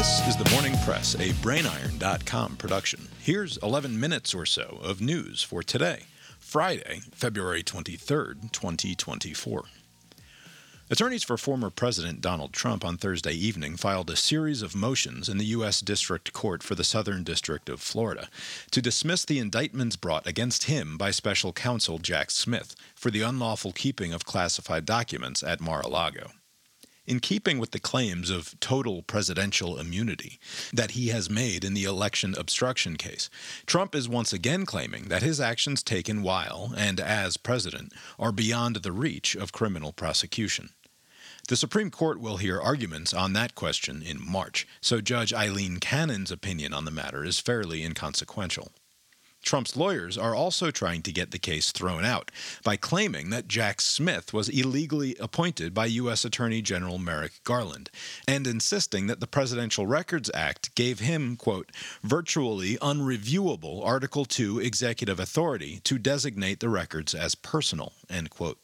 This is the Morning Press, a brainiron.com production. Here's 11 minutes or so of news for today, Friday, February 23rd, 2024. Attorneys for former President Donald Trump on Thursday evening filed a series of motions in the U.S. District Court for the Southern District of Florida to dismiss the indictments brought against him by special counsel Jack Smith for the unlawful keeping of classified documents at Mar a Lago. In keeping with the claims of total presidential immunity that he has made in the election obstruction case, Trump is once again claiming that his actions taken while and as president are beyond the reach of criminal prosecution. The Supreme Court will hear arguments on that question in March, so Judge Eileen Cannon's opinion on the matter is fairly inconsequential. Trump's lawyers are also trying to get the case thrown out by claiming that Jack Smith was illegally appointed by U.S. Attorney General Merrick Garland and insisting that the Presidential Records Act gave him, quote, virtually unreviewable Article II executive authority to designate the records as personal, end quote.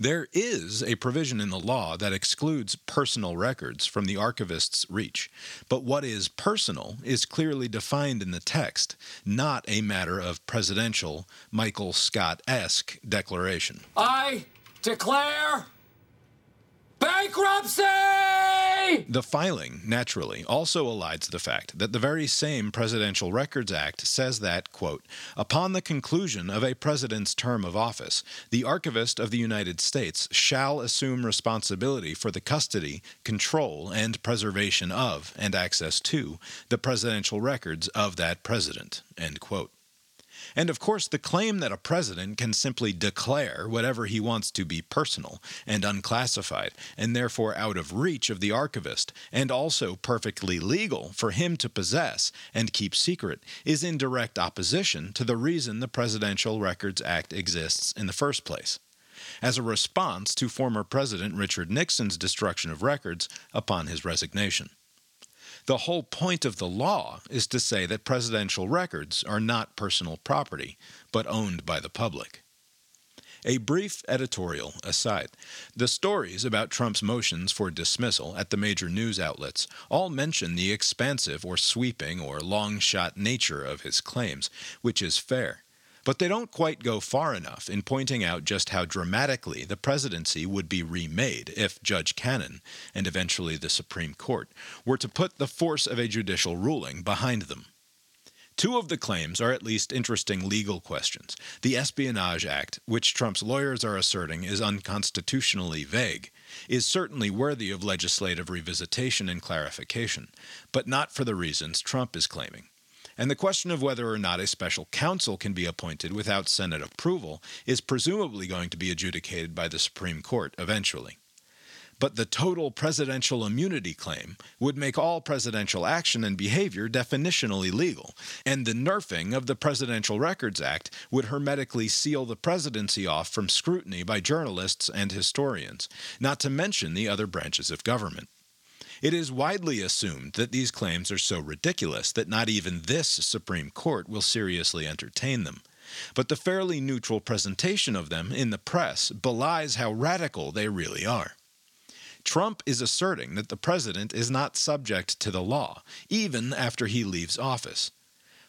There is a provision in the law that excludes personal records from the archivist's reach, but what is personal is clearly defined in the text, not a matter of presidential, Michael Scott esque declaration. I declare bankruptcy! The filing, naturally, also allied to the fact that the very same Presidential Records Act says that, quote, upon the conclusion of a president's term of office, the archivist of the United States shall assume responsibility for the custody, control, and preservation of, and access to, the presidential records of that president, end quote. And of course, the claim that a president can simply declare whatever he wants to be personal and unclassified, and therefore out of reach of the archivist, and also perfectly legal for him to possess and keep secret, is in direct opposition to the reason the Presidential Records Act exists in the first place as a response to former President Richard Nixon's destruction of records upon his resignation. The whole point of the law is to say that presidential records are not personal property, but owned by the public. A brief editorial aside. The stories about Trump's motions for dismissal at the major news outlets all mention the expansive or sweeping or long shot nature of his claims, which is fair. But they don't quite go far enough in pointing out just how dramatically the presidency would be remade if Judge Cannon, and eventually the Supreme Court, were to put the force of a judicial ruling behind them. Two of the claims are at least interesting legal questions. The Espionage Act, which Trump's lawyers are asserting is unconstitutionally vague, is certainly worthy of legislative revisitation and clarification, but not for the reasons Trump is claiming and the question of whether or not a special counsel can be appointed without Senate approval is presumably going to be adjudicated by the Supreme Court eventually. But the total presidential immunity claim would make all presidential action and behavior definitionally legal, and the nerfing of the Presidential Records Act would hermetically seal the presidency off from scrutiny by journalists and historians, not to mention the other branches of government. It is widely assumed that these claims are so ridiculous that not even this Supreme Court will seriously entertain them. But the fairly neutral presentation of them in the press belies how radical they really are. Trump is asserting that the president is not subject to the law, even after he leaves office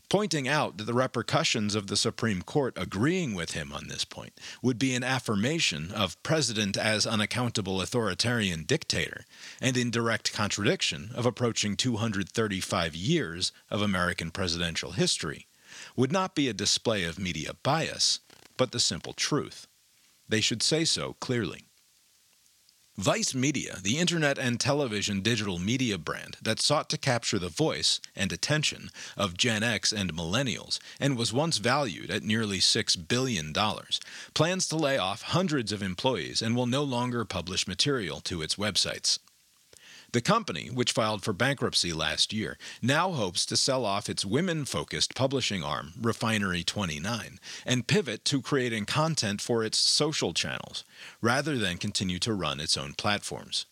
pointing out that the repercussions of the Supreme Court agreeing with him on this point would be an affirmation of president as unaccountable authoritarian dictator and in direct contradiction of approaching 235 years of American presidential history would not be a display of media bias, but the simple truth. They should say so clearly. Vice Media, the internet and television digital media brand that sought to capture the voice and attention of Gen X and millennials and was once valued at nearly $6 billion, plans to lay off hundreds of employees and will no longer publish material to its websites. The company, which filed for bankruptcy last year, now hopes to sell off its women focused publishing arm, Refinery 29, and pivot to creating content for its social channels, rather than continue to run its own platforms.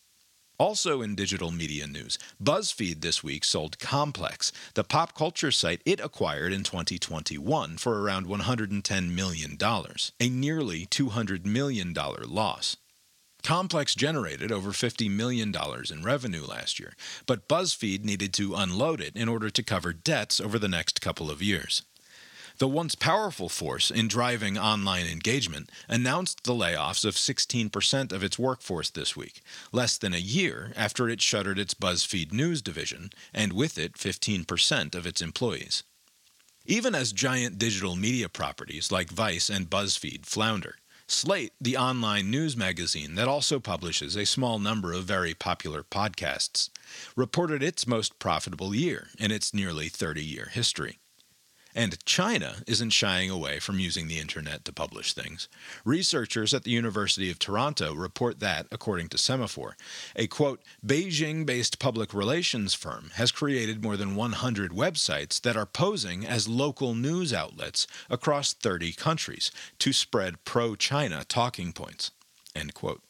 Also in digital media news, BuzzFeed this week sold Complex, the pop culture site it acquired in 2021 for around $110 million, a nearly $200 million loss. Complex generated over $50 million in revenue last year, but BuzzFeed needed to unload it in order to cover debts over the next couple of years. The once powerful force in driving online engagement announced the layoffs of 16% of its workforce this week, less than a year after it shuttered its BuzzFeed News division, and with it 15% of its employees. Even as giant digital media properties like Vice and BuzzFeed flounder, Slate, the online news magazine that also publishes a small number of very popular podcasts, reported its most profitable year in its nearly 30 year history. And China isn't shying away from using the internet to publish things. Researchers at the University of Toronto report that, according to Semafor, a quote, Beijing based public relations firm has created more than 100 websites that are posing as local news outlets across 30 countries to spread pro China talking points. End quote.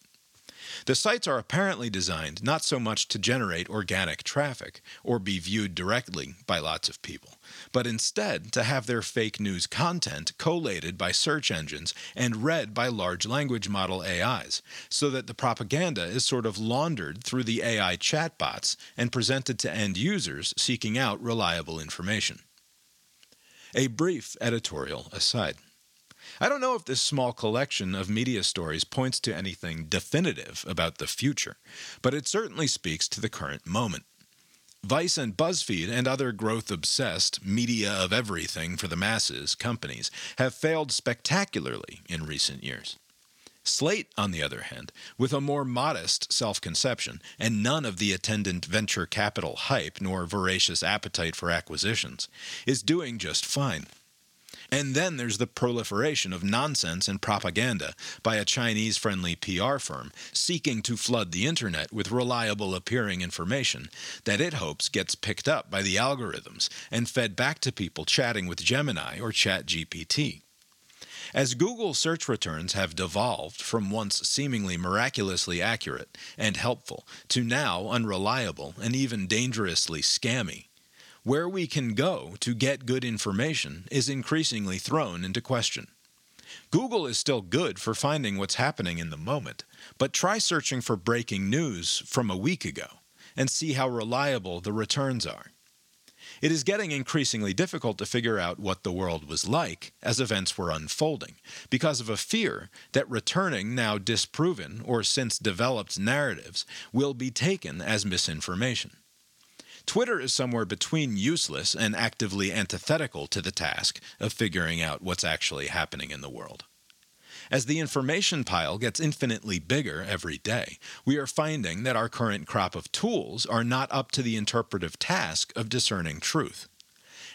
The sites are apparently designed not so much to generate organic traffic or be viewed directly by lots of people, but instead to have their fake news content collated by search engines and read by large language model AIs, so that the propaganda is sort of laundered through the AI chatbots and presented to end users seeking out reliable information. A brief editorial aside. I don't know if this small collection of media stories points to anything definitive about the future, but it certainly speaks to the current moment. Vice and BuzzFeed and other growth obsessed, media of everything for the masses companies have failed spectacularly in recent years. Slate, on the other hand, with a more modest self conception and none of the attendant venture capital hype nor voracious appetite for acquisitions, is doing just fine. And then there's the proliferation of nonsense and propaganda by a Chinese friendly PR firm seeking to flood the internet with reliable appearing information that it hopes gets picked up by the algorithms and fed back to people chatting with Gemini or ChatGPT. As Google search returns have devolved from once seemingly miraculously accurate and helpful to now unreliable and even dangerously scammy, where we can go to get good information is increasingly thrown into question. Google is still good for finding what's happening in the moment, but try searching for breaking news from a week ago and see how reliable the returns are. It is getting increasingly difficult to figure out what the world was like as events were unfolding because of a fear that returning now disproven or since developed narratives will be taken as misinformation. Twitter is somewhere between useless and actively antithetical to the task of figuring out what's actually happening in the world. As the information pile gets infinitely bigger every day, we are finding that our current crop of tools are not up to the interpretive task of discerning truth.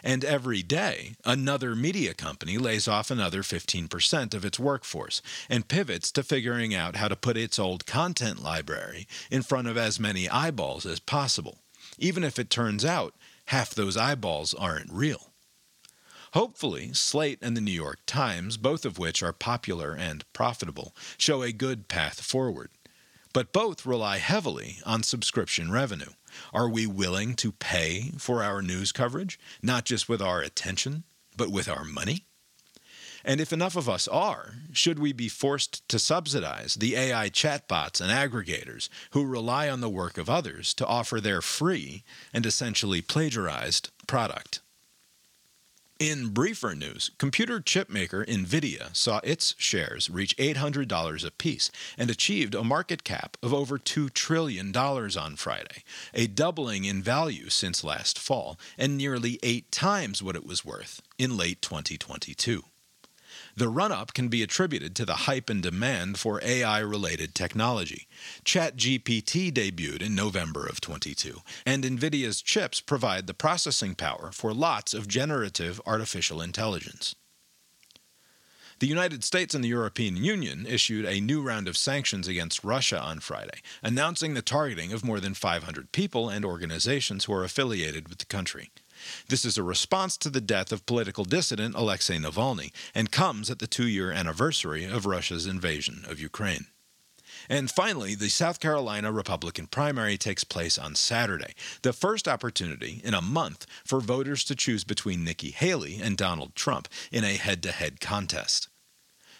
And every day, another media company lays off another 15% of its workforce and pivots to figuring out how to put its old content library in front of as many eyeballs as possible even if it turns out half those eyeballs aren't real. Hopefully, Slate and the New York Times, both of which are popular and profitable, show a good path forward. But both rely heavily on subscription revenue. Are we willing to pay for our news coverage, not just with our attention, but with our money? And if enough of us are, should we be forced to subsidize the AI chatbots and aggregators who rely on the work of others to offer their free and essentially plagiarized product? In briefer news, computer chip maker Nvidia saw its shares reach $800 apiece and achieved a market cap of over $2 trillion on Friday, a doubling in value since last fall and nearly eight times what it was worth in late 2022. The run up can be attributed to the hype and demand for AI related technology. ChatGPT debuted in November of 22, and NVIDIA's chips provide the processing power for lots of generative artificial intelligence. The United States and the European Union issued a new round of sanctions against Russia on Friday, announcing the targeting of more than 500 people and organizations who are affiliated with the country. This is a response to the death of political dissident Alexei Navalny and comes at the two year anniversary of Russia's invasion of Ukraine. And finally, the South Carolina Republican primary takes place on Saturday, the first opportunity in a month for voters to choose between Nikki Haley and Donald Trump in a head to head contest.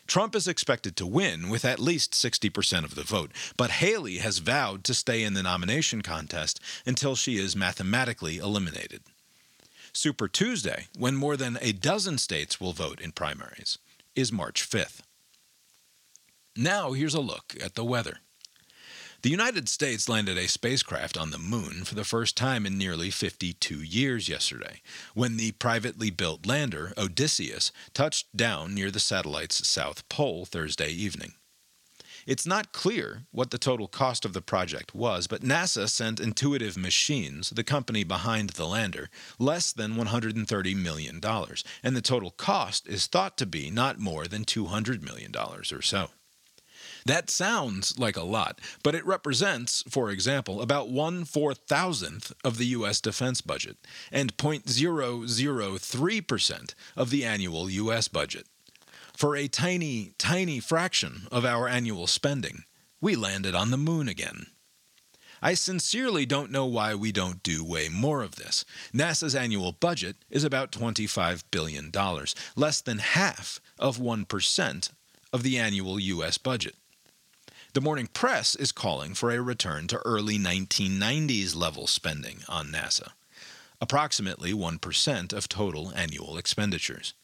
Trump is expected to win with at least 60% of the vote, but Haley has vowed to stay in the nomination contest until she is mathematically eliminated. Super Tuesday, when more than a dozen states will vote in primaries, is March 5th. Now, here's a look at the weather. The United States landed a spacecraft on the moon for the first time in nearly 52 years yesterday, when the privately built lander, Odysseus, touched down near the satellite's south pole Thursday evening. It's not clear what the total cost of the project was, but NASA sent Intuitive Machines, the company behind the lander, less than $130 million, and the total cost is thought to be not more than $200 million or so. That sounds like a lot, but it represents, for example, about one four thousandth of the U.S. defense budget and 0.003% of the annual U.S. budget. For a tiny, tiny fraction of our annual spending, we landed on the moon again. I sincerely don't know why we don't do way more of this. NASA's annual budget is about $25 billion, less than half of 1% of the annual U.S. budget. The morning press is calling for a return to early 1990s level spending on NASA, approximately 1% of total annual expenditures.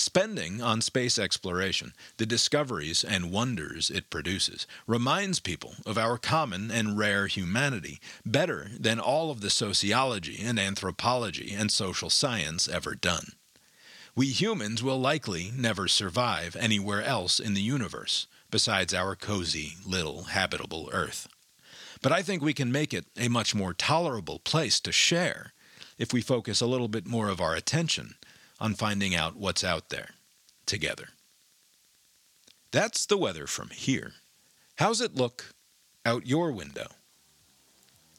Spending on space exploration, the discoveries and wonders it produces, reminds people of our common and rare humanity better than all of the sociology and anthropology and social science ever done. We humans will likely never survive anywhere else in the universe besides our cozy little habitable Earth. But I think we can make it a much more tolerable place to share if we focus a little bit more of our attention on finding out what's out there together. That's the weather from here. How's it look out your window?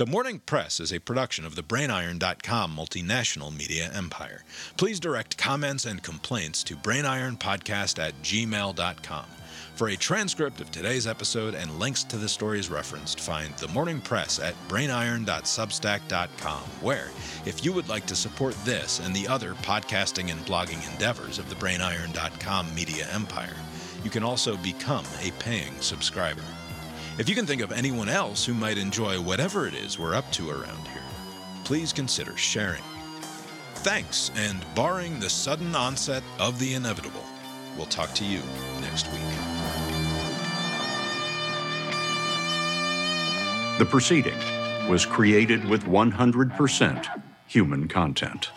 The Morning Press is a production of the BrainIron.com multinational media empire. Please direct comments and complaints to brainironpodcast at gmail.com. For a transcript of today's episode and links to the stories referenced, find The Morning Press at brainiron.substack.com, where, if you would like to support this and the other podcasting and blogging endeavors of the brainiron.com media empire, you can also become a paying subscriber. If you can think of anyone else who might enjoy whatever it is we're up to around here, please consider sharing. Thanks, and barring the sudden onset of the inevitable, we'll talk to you next week. The proceeding was created with 100% human content.